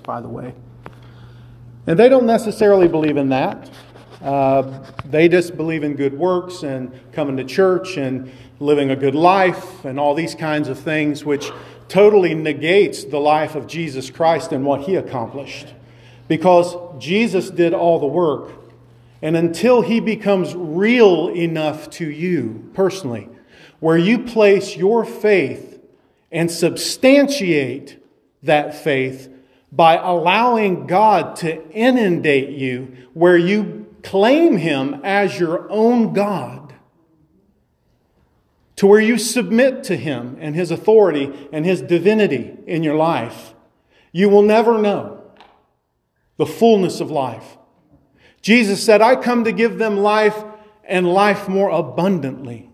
by the way. And they don't necessarily believe in that. Uh, they just believe in good works and coming to church and living a good life and all these kinds of things, which totally negates the life of Jesus Christ and what he accomplished. Because Jesus did all the work. And until he becomes real enough to you personally, where you place your faith and substantiate that faith by allowing God to inundate you, where you claim him as your own God, to where you submit to him and his authority and his divinity in your life, you will never know the fullness of life. Jesus said, I come to give them life and life more abundantly.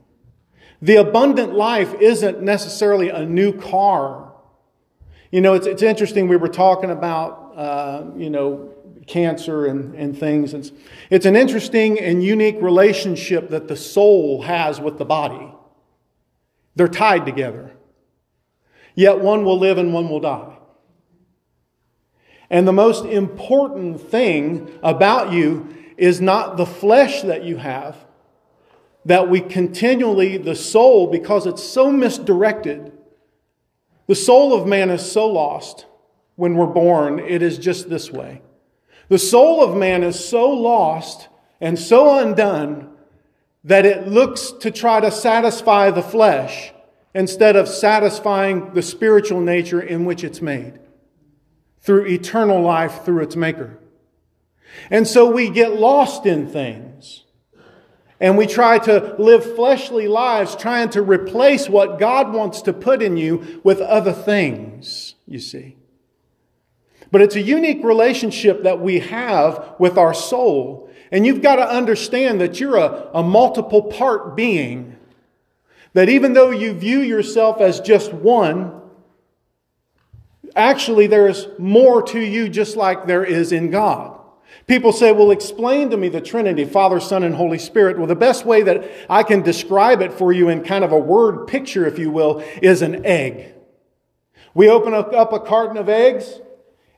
The abundant life isn't necessarily a new car. You know, it's, it's interesting. We were talking about, uh, you know, cancer and, and things. It's, it's an interesting and unique relationship that the soul has with the body. They're tied together. Yet one will live and one will die. And the most important thing about you is not the flesh that you have, that we continually, the soul, because it's so misdirected, the soul of man is so lost when we're born, it is just this way. The soul of man is so lost and so undone that it looks to try to satisfy the flesh instead of satisfying the spiritual nature in which it's made through eternal life through its maker. And so we get lost in things. And we try to live fleshly lives trying to replace what God wants to put in you with other things, you see. But it's a unique relationship that we have with our soul. And you've got to understand that you're a, a multiple part being. That even though you view yourself as just one, actually there's more to you just like there is in God. People say, well, explain to me the Trinity, Father, Son, and Holy Spirit. Well, the best way that I can describe it for you in kind of a word picture, if you will, is an egg. We open up a carton of eggs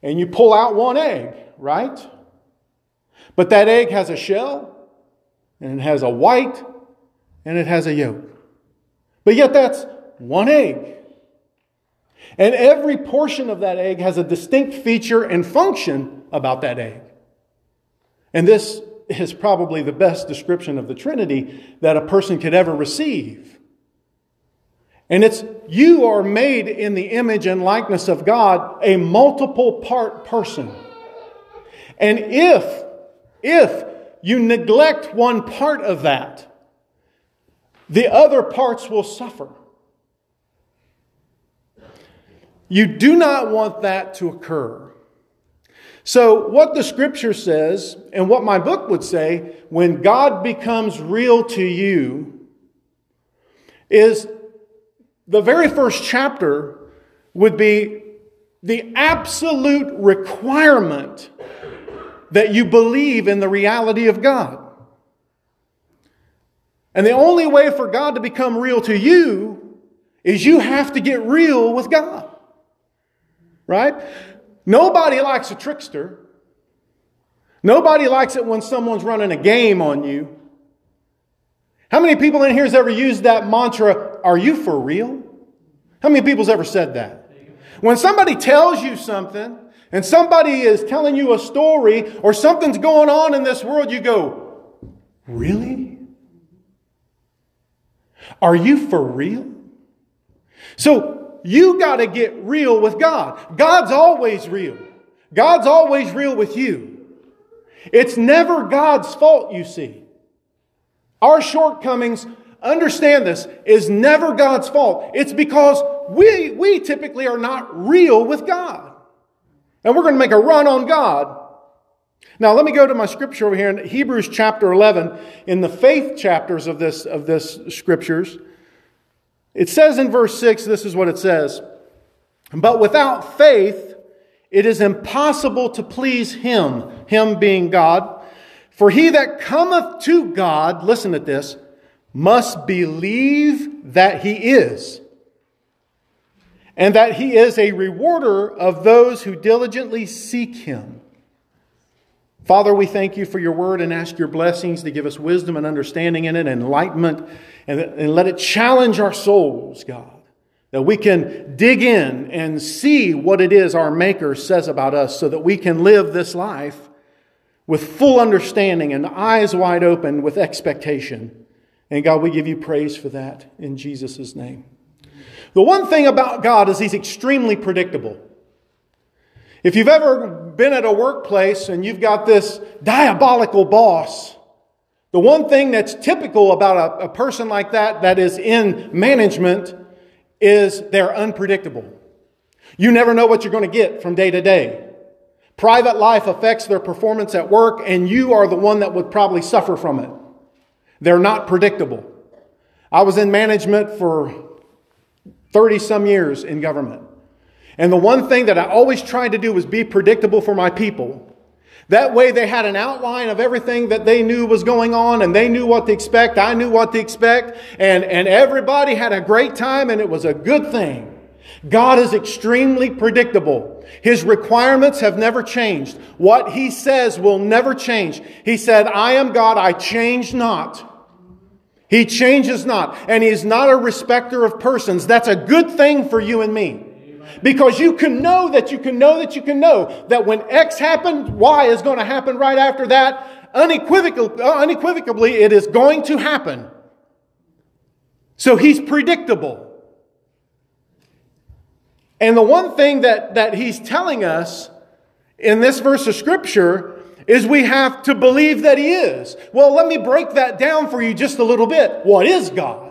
and you pull out one egg, right? But that egg has a shell and it has a white and it has a yolk. But yet that's one egg. And every portion of that egg has a distinct feature and function about that egg. And this is probably the best description of the Trinity that a person could ever receive. And it's you are made in the image and likeness of God, a multiple part person. And if, if you neglect one part of that, the other parts will suffer. You do not want that to occur. So, what the scripture says, and what my book would say, when God becomes real to you, is the very first chapter would be the absolute requirement that you believe in the reality of God. And the only way for God to become real to you is you have to get real with God. Right? Nobody likes a trickster. Nobody likes it when someone's running a game on you. How many people in here has ever used that mantra, are you for real? How many people's ever said that? When somebody tells you something and somebody is telling you a story or something's going on in this world, you go, really? Are you for real? So you got to get real with God. God's always real. God's always real with you. It's never God's fault, you see. Our shortcomings, understand this, is never God's fault. It's because we, we typically are not real with God. And we're going to make a run on God. Now, let me go to my scripture over here in Hebrews chapter 11, in the faith chapters of this, of this scriptures. It says in verse 6, this is what it says But without faith, it is impossible to please him, him being God. For he that cometh to God, listen to this, must believe that he is, and that he is a rewarder of those who diligently seek him. Father, we thank you for your word and ask your blessings to give us wisdom and understanding in it, enlightenment, and, and let it challenge our souls, God. That we can dig in and see what it is our Maker says about us so that we can live this life with full understanding and eyes wide open with expectation. And God, we give you praise for that in Jesus' name. The one thing about God is He's extremely predictable. If you've ever been at a workplace and you've got this diabolical boss, the one thing that's typical about a, a person like that that is in management is they're unpredictable. You never know what you're going to get from day to day. Private life affects their performance at work, and you are the one that would probably suffer from it. They're not predictable. I was in management for 30 some years in government. And the one thing that I always tried to do was be predictable for my people. That way they had an outline of everything that they knew was going on and they knew what to expect. I knew what to expect. And, and everybody had a great time and it was a good thing. God is extremely predictable. His requirements have never changed. What He says will never change. He said, I am God, I change not. He changes not, and He is not a respecter of persons. That's a good thing for you and me. Because you can know that you can know that you can know that when X happens, Y is going to happen right after that. Unequivocally, unequivocally, it is going to happen. So He's predictable. And the one thing that, that He's telling us in this verse of Scripture is we have to believe that He is. Well, let me break that down for you just a little bit. What is God?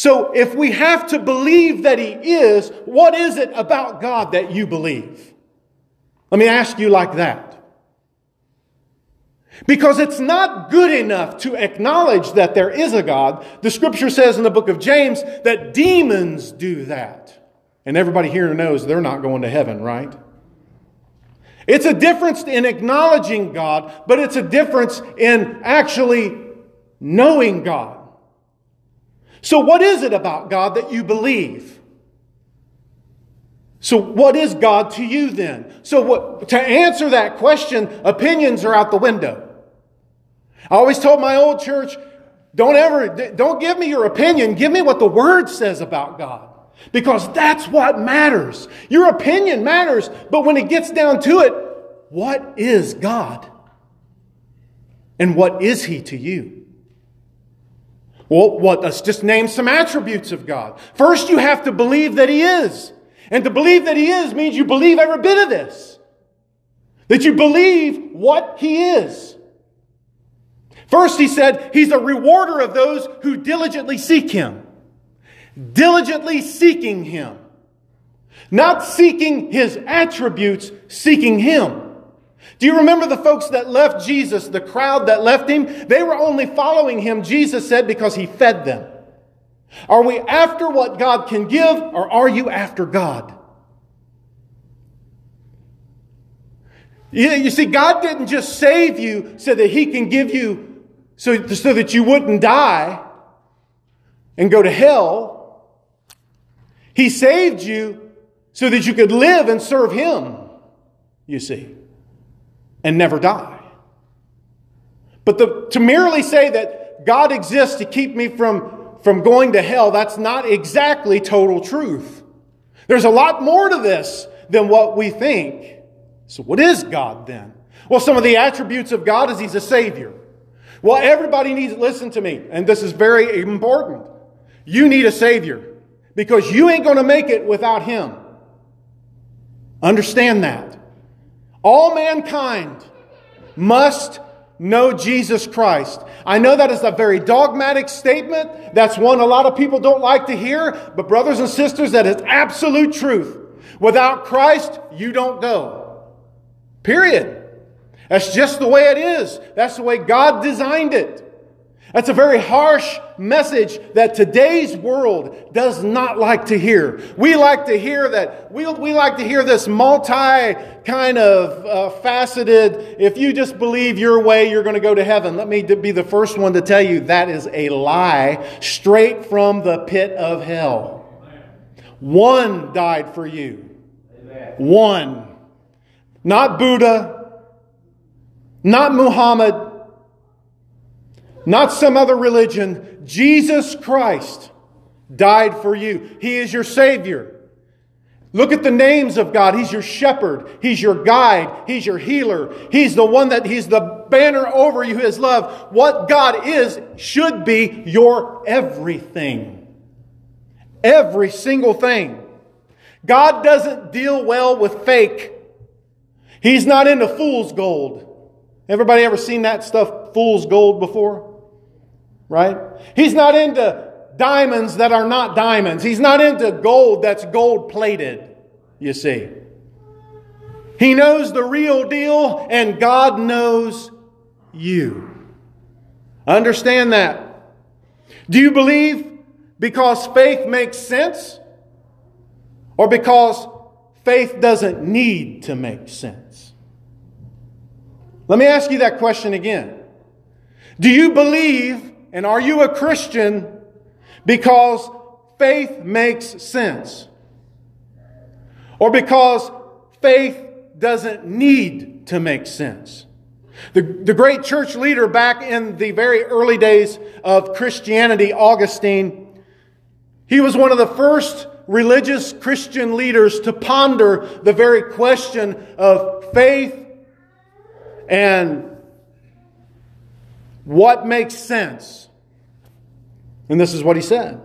So, if we have to believe that He is, what is it about God that you believe? Let me ask you like that. Because it's not good enough to acknowledge that there is a God. The scripture says in the book of James that demons do that. And everybody here knows they're not going to heaven, right? It's a difference in acknowledging God, but it's a difference in actually knowing God. So, what is it about God that you believe? So, what is God to you then? So, what, to answer that question, opinions are out the window. I always told my old church, don't ever, don't give me your opinion. Give me what the Word says about God. Because that's what matters. Your opinion matters, but when it gets down to it, what is God? And what is He to you? Well, what, let's just name some attributes of God. First, you have to believe that He is. And to believe that He is means you believe every bit of this. That you believe what He is. First, He said, He's a rewarder of those who diligently seek Him diligently seeking Him. Not seeking His attributes, seeking Him. Do you remember the folks that left Jesus, the crowd that left Him? They were only following Him, Jesus said, because He fed them. Are we after what God can give, or are you after God? You see, God didn't just save you so that He can give you, so, so that you wouldn't die and go to hell. He saved you so that you could live and serve Him, you see, and never die. But the, to merely say that God exists to keep me from, from going to hell, that's not exactly total truth. There's a lot more to this than what we think. So, what is God then? Well, some of the attributes of God is He's a Savior. Well, everybody needs to listen to me, and this is very important. You need a Savior because you ain't going to make it without Him. Understand that. All mankind must know Jesus Christ. I know that is a very dogmatic statement. That's one a lot of people don't like to hear. But, brothers and sisters, that is absolute truth. Without Christ, you don't go. Period. That's just the way it is. That's the way God designed it. That's a very harsh message that today's world does not like to hear. We like to hear that, we, we like to hear this multi kind of uh, faceted, if you just believe your way, you're going to go to heaven. Let me be the first one to tell you that is a lie straight from the pit of hell. One died for you. One. Not Buddha, not Muhammad, not some other religion. Jesus Christ died for you. He is your Savior. Look at the names of God. He's your shepherd. He's your guide. He's your healer. He's the one that, He's the banner over you, His love. What God is should be your everything. Every single thing. God doesn't deal well with fake. He's not into fool's gold. Everybody ever seen that stuff, fool's gold, before? Right? He's not into diamonds that are not diamonds. He's not into gold that's gold plated, you see. He knows the real deal, and God knows you. Understand that. Do you believe because faith makes sense? Or because faith doesn't need to make sense? Let me ask you that question again. Do you believe and are you a Christian because faith makes sense, or because faith doesn't need to make sense. The, the great church leader back in the very early days of Christianity, Augustine, he was one of the first religious Christian leaders to ponder the very question of faith and what makes sense. And this is what he said.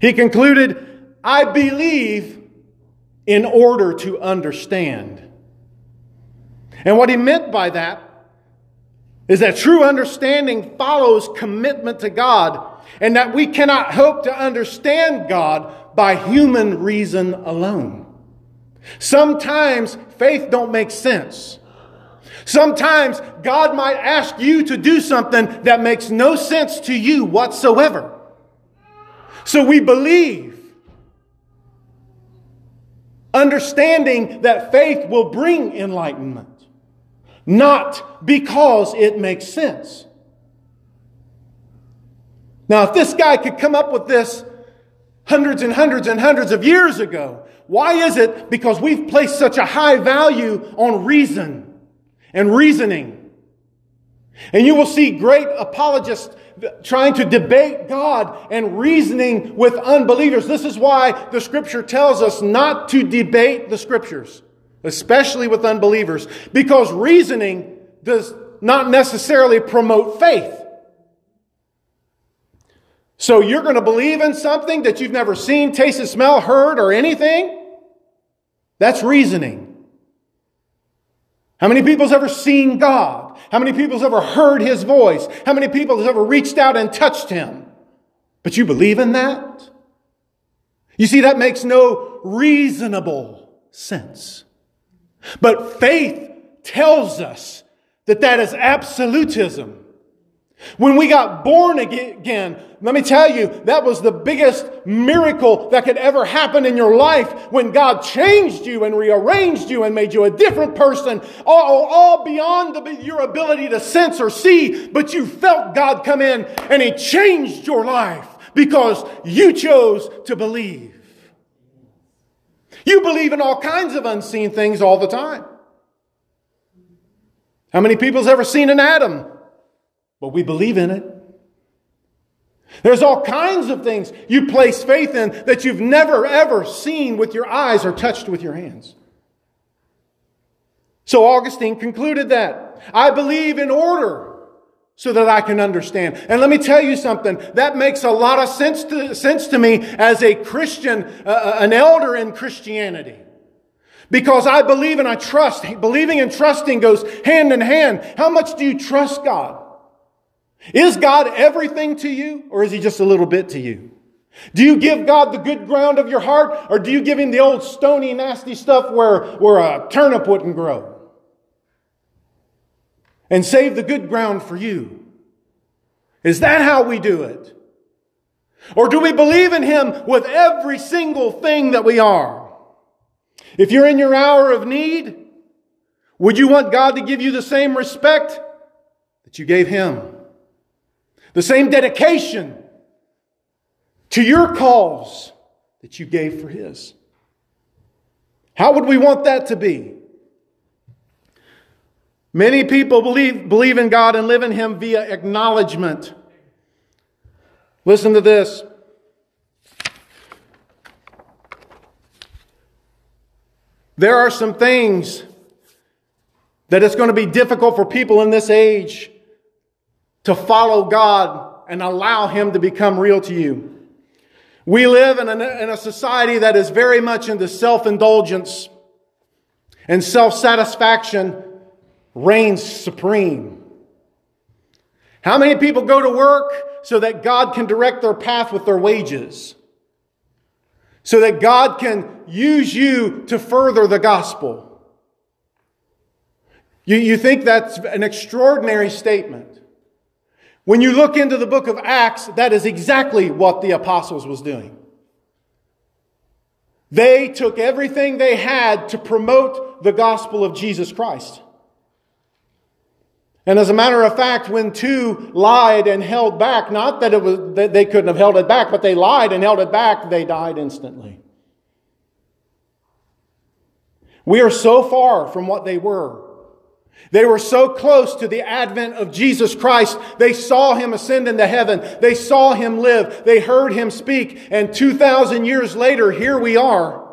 He concluded, I believe in order to understand. And what he meant by that is that true understanding follows commitment to God, and that we cannot hope to understand God by human reason alone. Sometimes faith don't make sense. Sometimes God might ask you to do something that makes no sense to you whatsoever. So we believe, understanding that faith will bring enlightenment, not because it makes sense. Now, if this guy could come up with this hundreds and hundreds and hundreds of years ago, why is it? Because we've placed such a high value on reason and reasoning. And you will see great apologists trying to debate God and reasoning with unbelievers. This is why the scripture tells us not to debate the scriptures, especially with unbelievers, because reasoning does not necessarily promote faith. So you're going to believe in something that you've never seen, tasted, smelled, heard, or anything? That's reasoning. How many people has ever seen God? How many people has ever heard his voice? How many people has ever reached out and touched him? But you believe in that? You see, that makes no reasonable sense. But faith tells us that that is absolutism. When we got born again, let me tell you, that was the biggest miracle that could ever happen in your life when God changed you and rearranged you and made you a different person, all, all beyond the, your ability to sense or see, but you felt God come in and He changed your life because you chose to believe. You believe in all kinds of unseen things all the time. How many people's ever seen an atom? But we believe in it. There's all kinds of things you place faith in that you've never ever seen with your eyes or touched with your hands. So Augustine concluded that I believe in order so that I can understand. And let me tell you something. That makes a lot of sense to, sense to me as a Christian, uh, uh an elder in Christianity. Because I believe and I trust. Believing and trusting goes hand in hand. How much do you trust God? Is God everything to you, or is He just a little bit to you? Do you give God the good ground of your heart, or do you give Him the old stony, nasty stuff where, where a turnip wouldn't grow? And save the good ground for you. Is that how we do it? Or do we believe in Him with every single thing that we are? If you're in your hour of need, would you want God to give you the same respect that you gave Him? The same dedication to your cause that you gave for His. How would we want that to be? Many people believe, believe in God and live in Him via acknowledgement. Listen to this. There are some things that it's going to be difficult for people in this age to follow God and allow Him to become real to you. We live in a, in a society that is very much into self indulgence and self satisfaction reigns supreme. How many people go to work so that God can direct their path with their wages? So that God can use you to further the gospel? You, you think that's an extraordinary statement. When you look into the book of Acts, that is exactly what the apostles was doing. They took everything they had to promote the gospel of Jesus Christ. And as a matter of fact, when two lied and held back, not that it was that they couldn't have held it back, but they lied and held it back, they died instantly. We are so far from what they were. They were so close to the advent of Jesus Christ. They saw him ascend into heaven. They saw him live. They heard him speak. And 2,000 years later, here we are.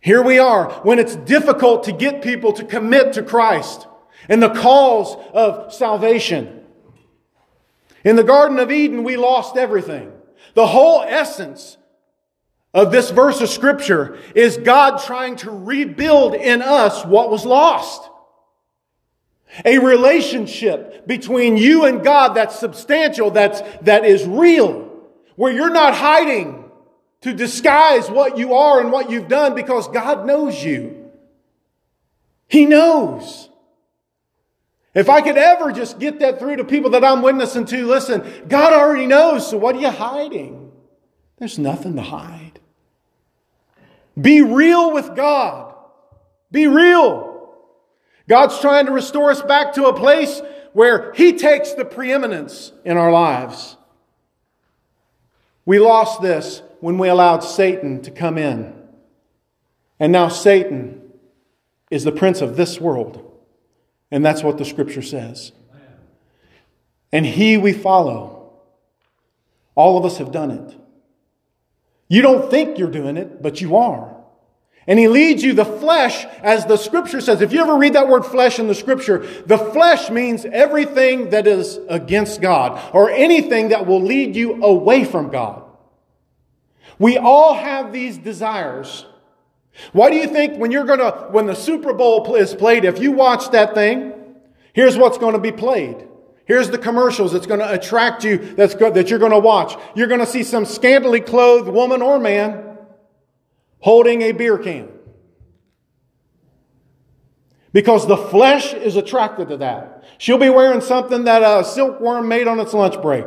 Here we are when it's difficult to get people to commit to Christ and the cause of salvation. In the Garden of Eden, we lost everything. The whole essence of this verse of scripture is God trying to rebuild in us what was lost. A relationship between you and God that's substantial, that's, that is real, where you're not hiding to disguise what you are and what you've done because God knows you. He knows. If I could ever just get that through to people that I'm witnessing to, listen, God already knows, so what are you hiding? There's nothing to hide. Be real with God. Be real. God's trying to restore us back to a place where He takes the preeminence in our lives. We lost this when we allowed Satan to come in. And now Satan is the prince of this world. And that's what the scripture says. And he we follow. All of us have done it. You don't think you're doing it, but you are. And he leads you the flesh, as the scripture says. If you ever read that word flesh in the scripture, the flesh means everything that is against God or anything that will lead you away from God. We all have these desires. Why do you think when you're gonna, when the Super Bowl is played, if you watch that thing, here's what's going to be played. Here's the commercials that's going to attract you that's good, that you're going to watch. You're going to see some scantily clothed woman or man holding a beer can. Because the flesh is attracted to that. She'll be wearing something that a silkworm made on its lunch break.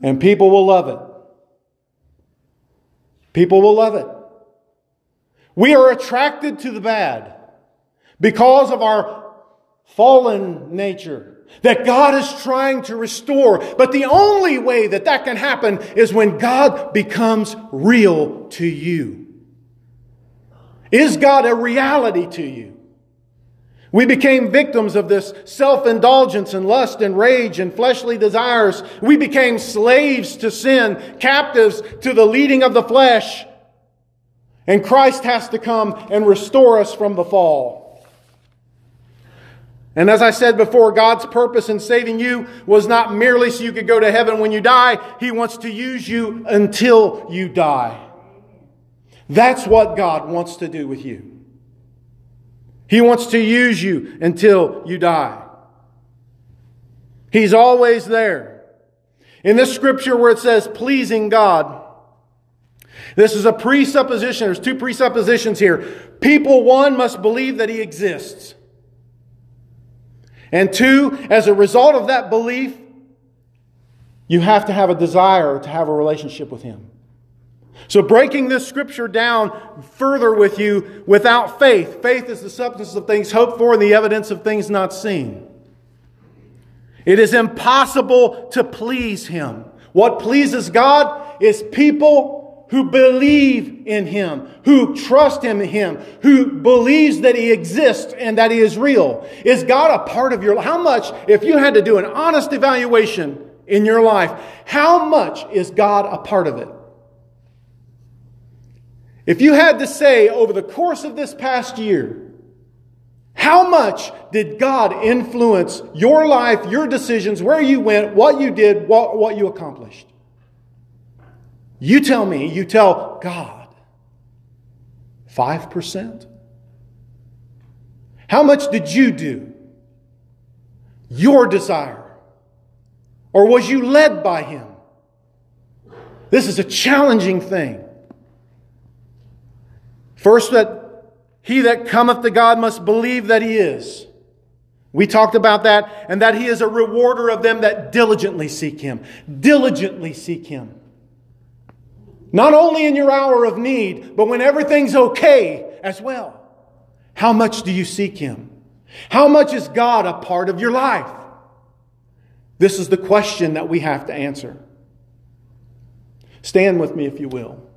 And people will love it. People will love it. We are attracted to the bad because of our fallen nature that God is trying to restore. But the only way that that can happen is when God becomes real to you. Is God a reality to you? We became victims of this self indulgence and lust and rage and fleshly desires. We became slaves to sin, captives to the leading of the flesh. And Christ has to come and restore us from the fall. And as I said before, God's purpose in saving you was not merely so you could go to heaven when you die. He wants to use you until you die. That's what God wants to do with you. He wants to use you until you die. He's always there. In this scripture where it says pleasing God, this is a presupposition. There's two presuppositions here. People, one, must believe that He exists. And two, as a result of that belief, you have to have a desire to have a relationship with Him. So, breaking this scripture down further with you, without faith, faith is the substance of things hoped for and the evidence of things not seen. It is impossible to please Him. What pleases God is people who believe in Him, who trust Him, Him, who believes that He exists and that He is real. Is God a part of your life? How much, if you had to do an honest evaluation in your life, how much is God a part of it? If you had to say over the course of this past year, how much did God influence your life, your decisions, where you went, what you did, what, what you accomplished? You tell me, you tell God. 5%? How much did you do? Your desire. Or was you led by Him? This is a challenging thing. First, that he that cometh to God must believe that he is. We talked about that, and that he is a rewarder of them that diligently seek him. Diligently seek him. Not only in your hour of need, but when everything's okay as well. How much do you seek him? How much is God a part of your life? This is the question that we have to answer. Stand with me if you will.